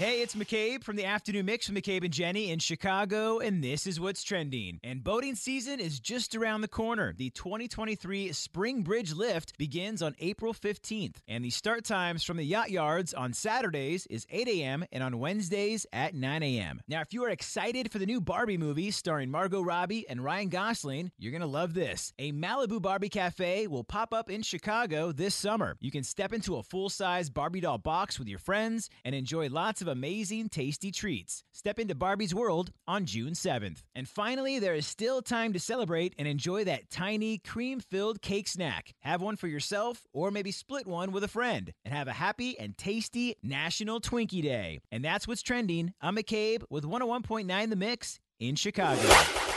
Hey, it's McCabe from the Afternoon Mix with McCabe and Jenny in Chicago, and this is what's trending. And boating season is just around the corner. The 2023 Spring Bridge Lift begins on April 15th, and the start times from the yacht yards on Saturdays is 8 a.m. and on Wednesdays at 9 a.m. Now, if you are excited for the new Barbie movie starring Margot Robbie and Ryan Gosling, you're going to love this. A Malibu Barbie Cafe will pop up in Chicago this summer. You can step into a full size Barbie doll box with your friends and enjoy lots of amazing, tasty treats. Step into Barbie's world on June 7th. And finally, there is still time to celebrate and enjoy that tiny, cream filled cake snack. Have one for yourself or maybe split one with a friend and have a happy and tasty National Twinkie Day. And that's what's trending. I'm McCabe with 101.9 The Mix in Chicago.